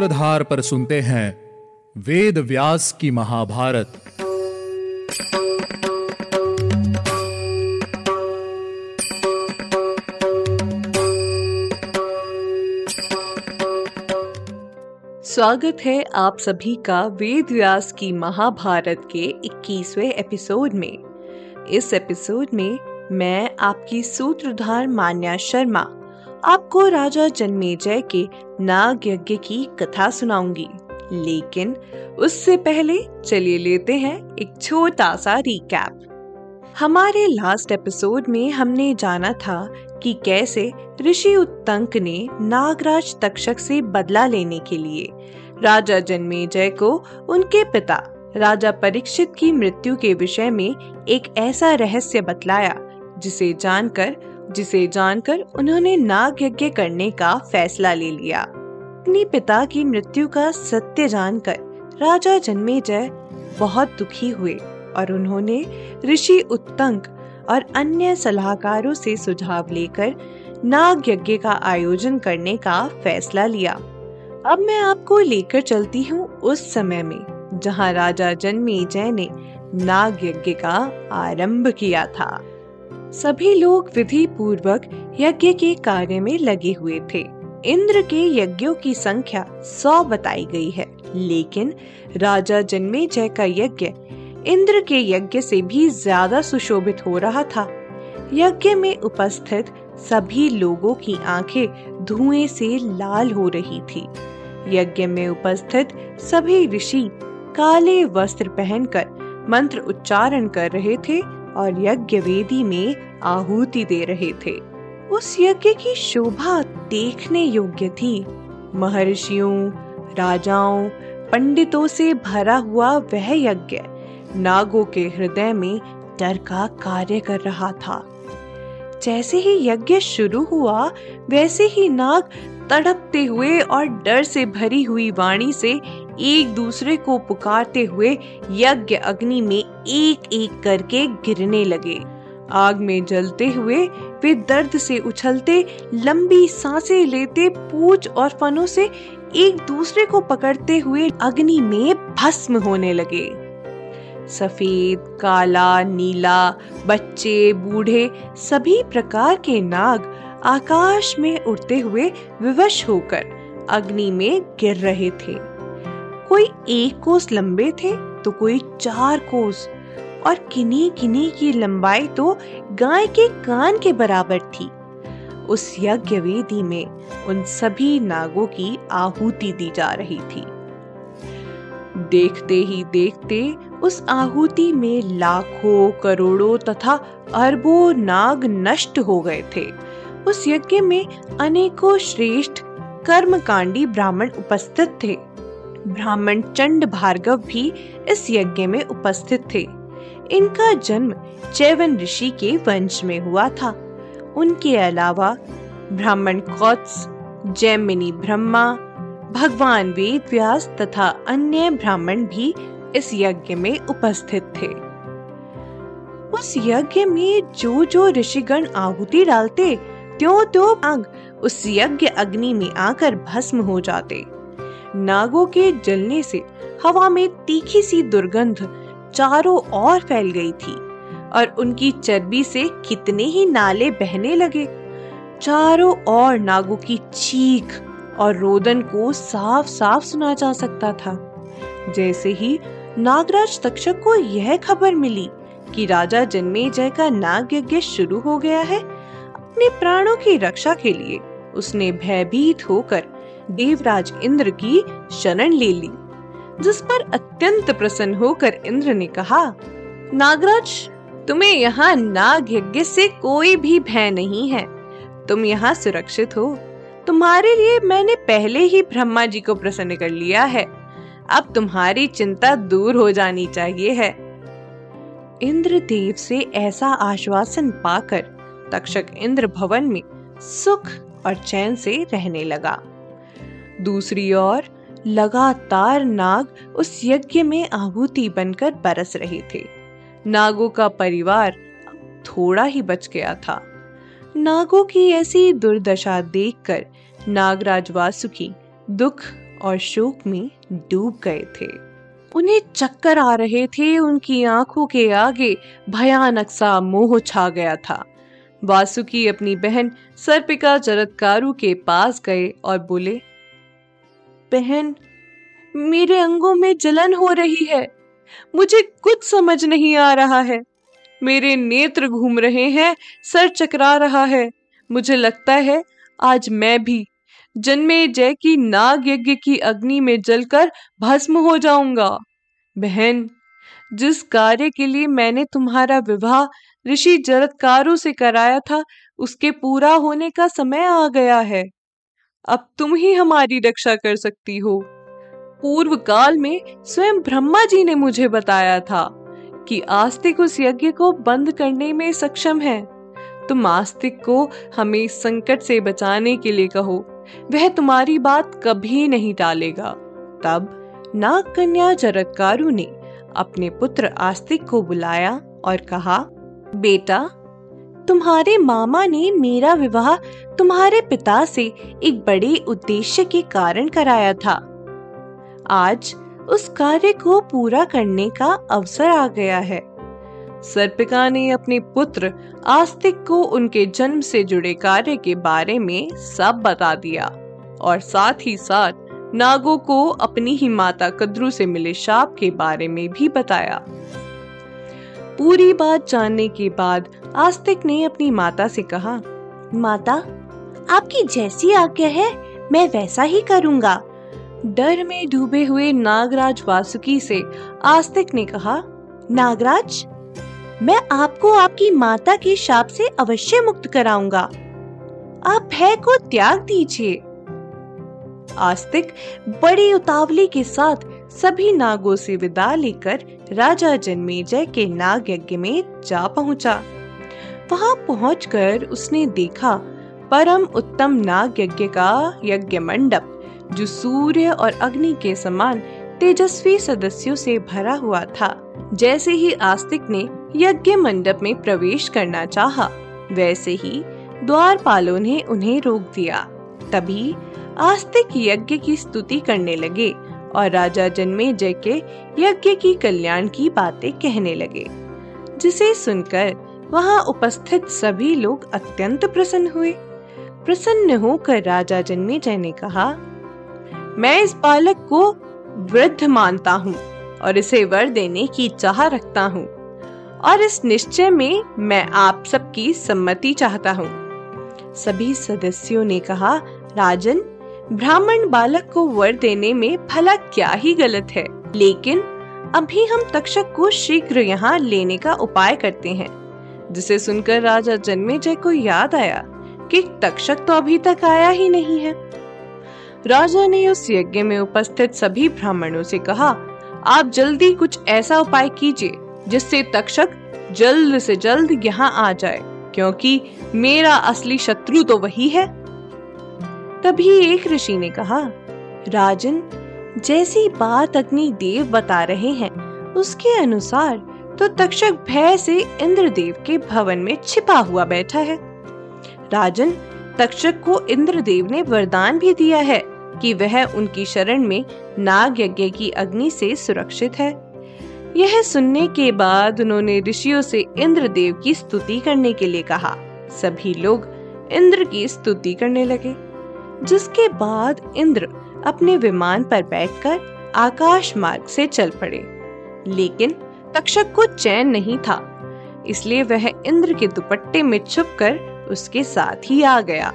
सूत्रधार पर सुनते हैं वेद व्यास की महाभारत। स्वागत है आप सभी का वेद व्यास की महाभारत के 21वें एपिसोड में। इस एपिसोड में मैं आपकी सूत्रधार मान्या शर्मा आपको राजा जन्मेजय के नाग यज्ञ की कथा सुनाऊँगी। लेकिन उससे पहले चलिए लेते हैं एक छोटा सा रिकैप हमारे लास्ट एपिसोड में हमने जाना था कि कैसे ऋषि उत्तंक ने नागराज तक्षक से बदला लेने के लिए राजा जन्मेजय को उनके पिता, राजा परीक्षित की मृत्यु के विषय में एक ऐसा रहस्य बतलाया, जिसे जानकर जिसे जानकर उन्होंने नाग यज्ञ करने का फैसला ले लिया। अपने पिता की मृत्यु का सत्य जानकर राजा जन्मेजय बहुत दुखी हुए और उन्होंने ऋषि उत्तंक और अन्य सलाहकारों से सुझाव लेकर नाग यज्ञ का आयोजन करने का फैसला लिया। अब मैं आपको लेकर चलती हूँ उस समय में, जहाँ राजा जन्मेजय ने नाग यज्ञ का आरंभ किया था। सभी लोग विधि पूर्वक यज्ञ के कार्य में लगे हुए थे। इंद्र के यज्ञों की संख्या सौ बताई गई है। लेकिन राजा जन्मे जय का यज्ञ इंद्र के यज्ञ से भी ज़्यादा सुशोभित हो रहा था। यज्ञ में उपस्थित सभी लोगों की आँखें धुएँ से लाल हो रही थी। यज्ञ में उपस्थित सभी ऋषि काले वस्त्र पहनकर मंत्र उच्चारण कर रहे थे और यज्ञ वेदी में आहुति दे रहे थे। उस यज्ञ की शोभा देखने योग्य थी। महर्षियों, राजाओं, पंडितों से भरा हुआ वह यज्ञ नागों के हृदय में डर का कार्य कर रहा था। जैसे ही यज्ञ शुरू हुआ, वैसे ही नाग तड़पते हुए और डर से भरी हुई वाणी से एक दूसरे को पुकारते हुए यज्ञ अग्नि में एक एक करके गिरने लगे। आग में जलते हुए वे दर्द से उछलते, लंबी साँसें लेते, पूछ और फनों से एक दूसरे को पकड़ते हुए अग्नि में भस्म होने लगे। सफ़ेद, काला, नीला, बच्चे, बूढ़े, सभी प्रकार के नाग आकाश में उड़ते हुए विवश होकर अग्नि में गिर रहे थे। कोई एक कोस लंबे थे तो कोई चार कोस। और किन्हीं किन्हीं की लंबाई तो गाय के कान के बराबर थी। उस यज्ञ वेदी में उन सभी नागों की आहुति दी जा रही थी। देखते ही देखते उस आहुति में लाखों, करोड़ों तथा अरबों नाग नष्ट हो गए थे। उस यज्ञ में अनेकों श्रेष्ठ कर्मकांडी ब्राह्मण उपस्थित थे। ब्राह्मण चंड भार्गव भी इस यज्ञ में उपस्थित थे। इनका जन्म चैवन ऋषि के वंश में हुआ था। उनके अलावा ब्राह्मण कौत्स, जैमिनी ब्रह्मा, भगवान वेद व्यास तथा अन्य ब्राह्मण भी इस यज्ञ में उपस्थित थे। उस यज्ञ में जो जो ऋषिगण आहुति डालते त्यों त्यों उस यज्ञ अग्नि में आकर भस्म हो जाते। नागों के जलने से हवा में तीखी सी दुर्गंध चारों ओर फैल गई थी, और उनकी चर्बी से कितने ही नाले बहने लगे। चारों ओर नागों की चीख और रोदन को साफ़ साफ़ सुना जा सकता था। जैसे ही नागराज तक्षक को यह खबर मिली कि राजा जन्मेजय का नाग यज्ञ शुरू हो गया है, अपने प्राणों की रक्षा के लिए उसने भयभीत होकर देवराज इंद्र की शरण ले ली, जिस पर अत्यंत प्रसन्न होकर इंद्र ने कहा, नागराज, तुम्हें यहाँ नाग यज्ञ से कोई भी भय नहीं है। तुम यहाँ सुरक्षित हो। तुम्हारे लिए मैंने पहले ही ब्रह्मा जी को प्रसन्न कर लिया है। अब तुम्हारी चिंता दूर हो जानी चाहिए है। इंद्र देव से ऐसा आश्वासन पाकर तक्षक इंद्र भवन में सुख और चैन से रहने लगा। दूसरी ओर लगातार नाग उस यज्ञ में आहुति बनकर बरस रहे थे। नागों का परिवार थोड़ा ही बच गया था। नागों की ऐसी दुर्दशा देखकर नागराज वासुकी दुख और शोक में डूब गए थे। उन्हें चक्कर आ रहे थे, उनकी आँखों के आगे भयानक सा मोह छा गया था। वासुकी अपनी बहन सर्पिका जरदकारु के पास गए और बोले बहन, मेरे अंगों में जलन हो रही है। मुझे कुछ समझ नहीं आ रहा है। मेरे नेत्र घूम रहे हैं, सर चकरा रहा है। मुझे लगता है आज मैं भी, जन्मे जय की नाग यज्ञ की अग्नि में जलकर भस्म हो जाऊँगा। बहन, जिस कार्य के लिए मैंने तुम्हारा विवाह ऋषि जरत्कारों से कराया था, उसके पूरा होने का समय आ गया है। अब तुम ही हमारी रक्षा कर सकती हो। पूर्व काल में स्वयं ब्रह्मा जी ने मुझे बताया था कि आस्तिक उस यज्ञ को बंद करने में सक्षम है। तुम आस्तिक को हमें संकट से बचाने के लिए कहो, वह तुम्हारी बात कभी नहीं टालेगा। तब नाग कन्या जरत्कारु ने अपने पुत्र आस्तिक को बुलाया और कहा, बेटा तुम्हारे मामा ने मेरा विवाह तुम्हारे पिता से एक बड़े उद्देश्य के कारण कराया था। आज उस कार्य को पूरा करने का अवसर आ गया है। सर्पिका ने अपने पुत्र आस्तिक को उनके जन्म से जुड़े कार्य के बारे में सब बता दिया और साथ ही साथ नागो को अपनी ही माता कद्रू से मिले शाप के बारे में भी बताया। पूरी बात जानने के बाद आस्तिक ने अपनी माता से कहा माता आपकी जैसी आज्ञा है मैं वैसा ही करूँगा। डर में डूबे हुए नागराज वासुकी से आस्तिक ने कहा नागराज मैं आपको आपकी माता के शाप से अवश्य मुक्त कराऊँगा। आप भय को त्याग दीजिए। आस्तिक बड़ी उतावली के साथ सभी नागों से विदा लेकर राजा जन्मेजय के नाग यज्ञ में जा पहुँचा। वहाँ पहुंचकर उसने देखा परम उत्तम नाग यज्ञ का यज्ञ मंडप जो सूर्य और अग्नि के समान तेजस्वी सदस्यों से भरा हुआ था। जैसे ही आस्तिक ने यज्ञ मंडप में प्रवेश करना चाहा, वैसे ही द्वारपालों ने उन्हें रोक दिया। तभी आस्तिक यज्ञ की स्तुति करने लगे और राजा जन्मे जय के यज्ञ की कल्याण की बातें कहने लगे जिसे सुनकर वहाँ उपस्थित सभी लोग अत्यंत प्रसन्न हुए। प्रसन्न होकर राजा जन्मे जय ने कहा, मैं इस बालक को वृद्ध मानता हूँ और इसे वर देने की चाह रखता हूँ और इस निश्चय में मैं आप सबकी सम्मति चाहता हूँ। सभी सदस्यों ने कहा, राजन, ब्राह्मण बालक को वर देने में भला क्या ही गलत है, लेकिन अभी हम तक्षक को शीघ्र यहाँ लेने का उपाय करते हैं। जिसे सुनकर राजा जन्मेजय को याद आया कि तक्षक तो अभी तक आया ही नहीं है। राजा ने उस यज्ञ में उपस्थित सभी ब्राह्मणों से कहा, आप जल्दी कुछ ऐसा उपाय कीजिए जिससे तक्षक जल्द से जल्द यहाँ आ जाए, क्योंकि मेरा असली शत्रु तो वही है। तभी एक ऋषि ने कहा, राजन, जैसी बात अग्नि देव बता रहे हैं, उसके अनुसार तो तक्षक भय से इंद्रदेव के भवन में छिपा हुआ बैठा है। राजन, तक्षक को इंद्रदेव ने वरदान भी दिया है कि वह उनकी शरण में नाग यज्ञ की अग्नि से सुरक्षित है। यह सुनने के बाद उन्होंने ऋषियों से इंद्रदेव की स्तुति करने के लिए कहा। सभी लोग इंद्र की स्तुति करने लगे, जिसके बाद इंद्र अपने विमान पर बैठकर आकाश मार्ग से चल पड़े। लेकिन तक्षक को चैन नहीं था। इसलिए वह इंद्र के दुपट्टे में छुपकर उसके साथ ही आ गया।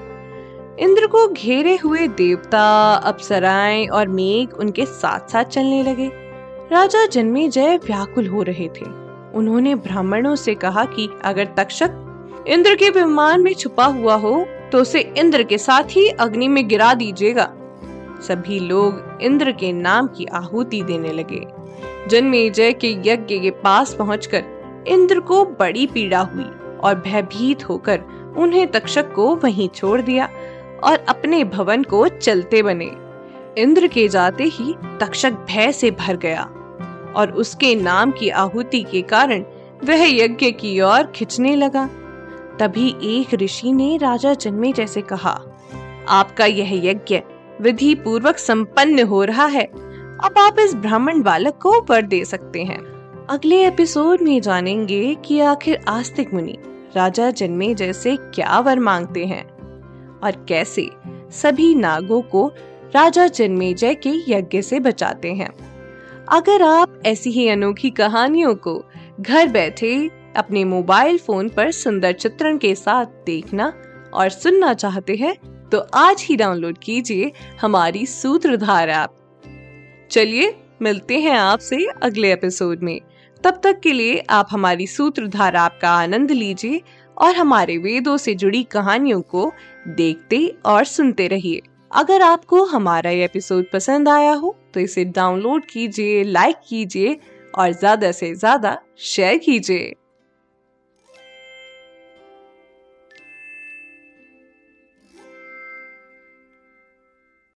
इंद्र को घेरे हुए देवता, अप्सराएँ और मेघ उनके साथ साथ चलने लगे। राजा जन्मे जय व्याकुल हो रहे थे। उन्होंने ब्राह्मणों से कहा कि अगर तक्षक इंद्र के विमान में छुपा हुआ हो तो उसे इंद्र के साथ ही अग्नि में गिरा दीजिएगा। सभी लोग इंद्र के नाम की आहुति देने लगे। जन्मेजय के यज्ञ के पास पहुंचकर इंद्र को बड़ी पीड़ा हुई और भयभीत होकर उन्हें तक्षक को वहीं छोड़ दिया और अपने भवन को चलते बने। इंद्र के जाते ही तक्षक भय से भर गया और उसके नाम की आहुति के कारण वह यज्ञ की ओर खिंचने लगा। तभी एक ऋषि ने राजा जन्मे जैसे कहा, आपका यह यज्ञ विधि पूर्वक संपन्न हो रहा है। अब आप इस ब्राह्मण बालक को वर दे सकते हैं। अगले एपिसोड में जानेंगे कि आखिर आस्तिक मुनि, राजा जन्मे जैसे क्या वर मांगते हैं और कैसे सभी नागों को राजा जन्मेजय के यज्ञ से बचाते हैं। अगर आप ऐसी ही अनोखी कहानियों को घर बैठे अपने मोबाइल फ़ोन पर सुंदर चित्रण के साथ देखना और सुनना चाहते हैं तो आज ही डाउनलोड कीजिए हमारी सूत्रधार ऐप। चलिए, मिलते हैं आपसे अगले एपिसोड में। तब तक के लिए आप हमारी सूत्रधार आपका आनंद लीजिए और हमारे वेदों से जुड़ी कहानियों को देखते और सुनते रहिए। अगर आपको हमारा ये एपिसोड पसंद आया हो तो इसे डाउनलोड कीजिए लाइक कीजिए और ज़्यादा से ज़्यादा शेयर कीजिए।